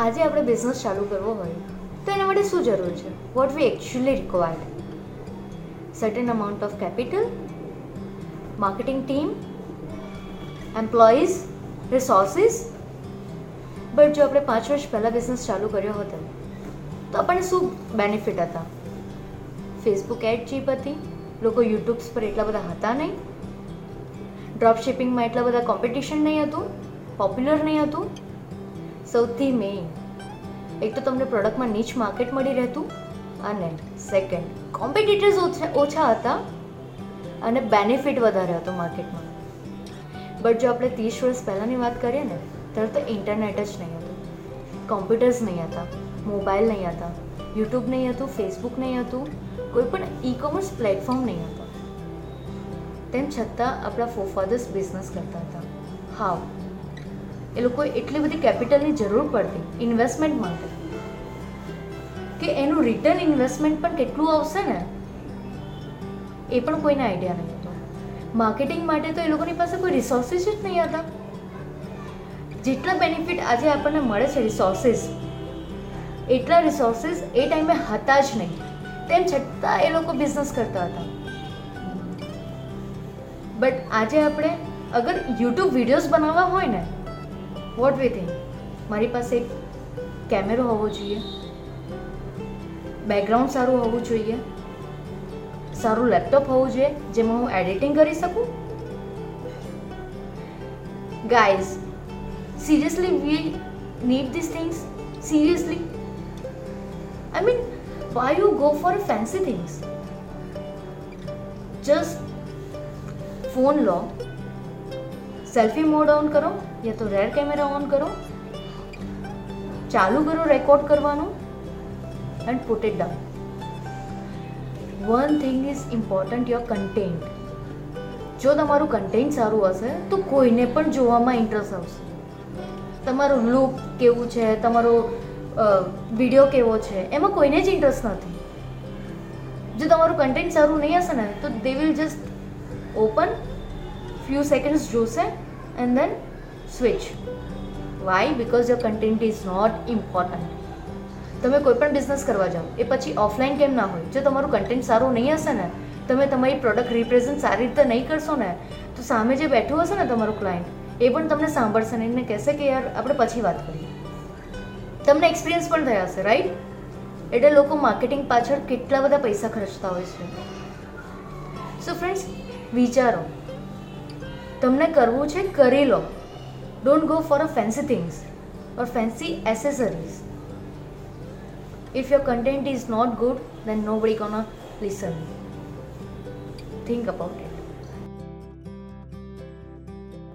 આજે આપણે બિઝનેસ ચાલુ કરવો હોય, તો એના માટે શું જરૂર છે? What we actually required certain amount of capital marketing team employees resources but જો આપણે પાંચ વર્ષ પહેલાં બિઝનેસ ચાલુ કર્યો હતો, તો આપણને શું બેનિફિટ હતા? ફેસબુક એડ ચીપ હતી, લોકો યુટ્યુબ્સ પર એટલા બધા હતા નહીં. ડ્રોપ શિપિંગમાં એટલા બધા કોમ્પિટિશન નહીં હતું પોપ્યુલર નહીં હતું. સૌથી મેઇન એક તો તમને પ્રોડક્ટમાં નીચ માર્કેટ મળી રહેતું અને સેકન્ડ કોમ્પિટિટર્સ ઓછા હતા અને બેનિફિટ વધારે હતો માર્કેટમાં બટ જો આપણે ત્રીસ વર્ષ પહેલાંની વાત કરીએ ને, ત્યારે તો ઇન્ટરનેટ જ નહીં હતું. કોમ્પ્યુટર્સ નહીં હતા મોબાઈલ નહીં હતા યુટ્યુબ નહીં હતું ફેસબુક નહીં હતું, કોઈ પણ ઈ કોમર્સ પ્લેટફોર્મ નહીં હતા. તેમ છતાં આપણા ફોફાદર્સ બિઝનેસ કરતા હતા. હાવ એ લોકોએ એટલી બધી કેપિટલની જરૂર પડતી ઇન્વેસ્ટમેન્ટ માટે. કે એનું રિટર્ન ઇન્વેસ્ટમેન્ટ પણ કેટલું આવશે ને, એ પણ કોઈને આઈડિયા નહીં હતો. માર્કેટિંગ માટે તો એ લોકોની પાસે કોઈ રિસોર્સિસ જ નહીં હતા. જેટલા બેનિફિટ આજે આપણને મળે છે રિસોર્સિસ એટલા રિસોર્સિસ એ ટાઈમે હતા જ નહીં. તેમ છતાં એ લોકો બિઝનેસ કરતા હતા. બટ આજે આપણે અગર યુટ્યુબ વિડીયોઝ બનાવવા હોય ને વોટ વી થિંક મારી પાસે એક કેમેરો હોવો જોઈએ. બેકગ્રાઉન્ડ સારું હોવું જોઈએ. સારું લેપટોપ હોવું જોઈએ, જેમાં હું એડિટિંગ કરી શકું? Guys seriously we need this things seriously I mean why you go for fancy things just phone law. Selfie mode on કરો. યા તો રેર કેમેરા ઓન કરો, ચાલુ કરો રેકોર્ડ કરવાનું and put it down one thing is important your content જો તમારું content સારું હશે, તો કોઈને પણ જોવામાં ઇન્ટરેસ્ટ આવશે. તમારું લુક કેવું છે, તમારો વીડિયો કેવો છે, એમાં કોઈને જ ઇન્ટરેસ્ટ નથી. જો તમારું કન્ટેન્ટ સારું નહીં હશે ને, તો they will just open few seconds જોશે and then switch. Why because your content is not important તમે કોઈ પણ બિઝનેસ કરવા જાઓ, એ પછી ઓફલાઈન કેમ ના હોય? જો તમારું કન્ટેન્ટ સારું નહીં હશે ને, તમે તમારી પ્રોડક્ટ રિપ્રેઝન્ટ સારી રીતે નહીં કરશો ને, તો સામે જે બેઠું હશે ને તમારું ક્લાયન્ટ એ પણ તમને સાંભળશે ને, એને કહેશે કે યાર, આપણે પછી વાત કરીએ. તમને એક્સપિરિયન્સ પણ થયા હશે રાઈટ એટલે લોકો માર્કેટિંગ પાછળ કેટલા બધા પૈસા ખર્ચતા હોય છે. સો ફ્રેન્ડ્સ વિચારો. તમને કરવું છે, કરી લો. Don't go for fancy things or fancy accessories. If your content is not good, then nobody gonna listen. Think about it.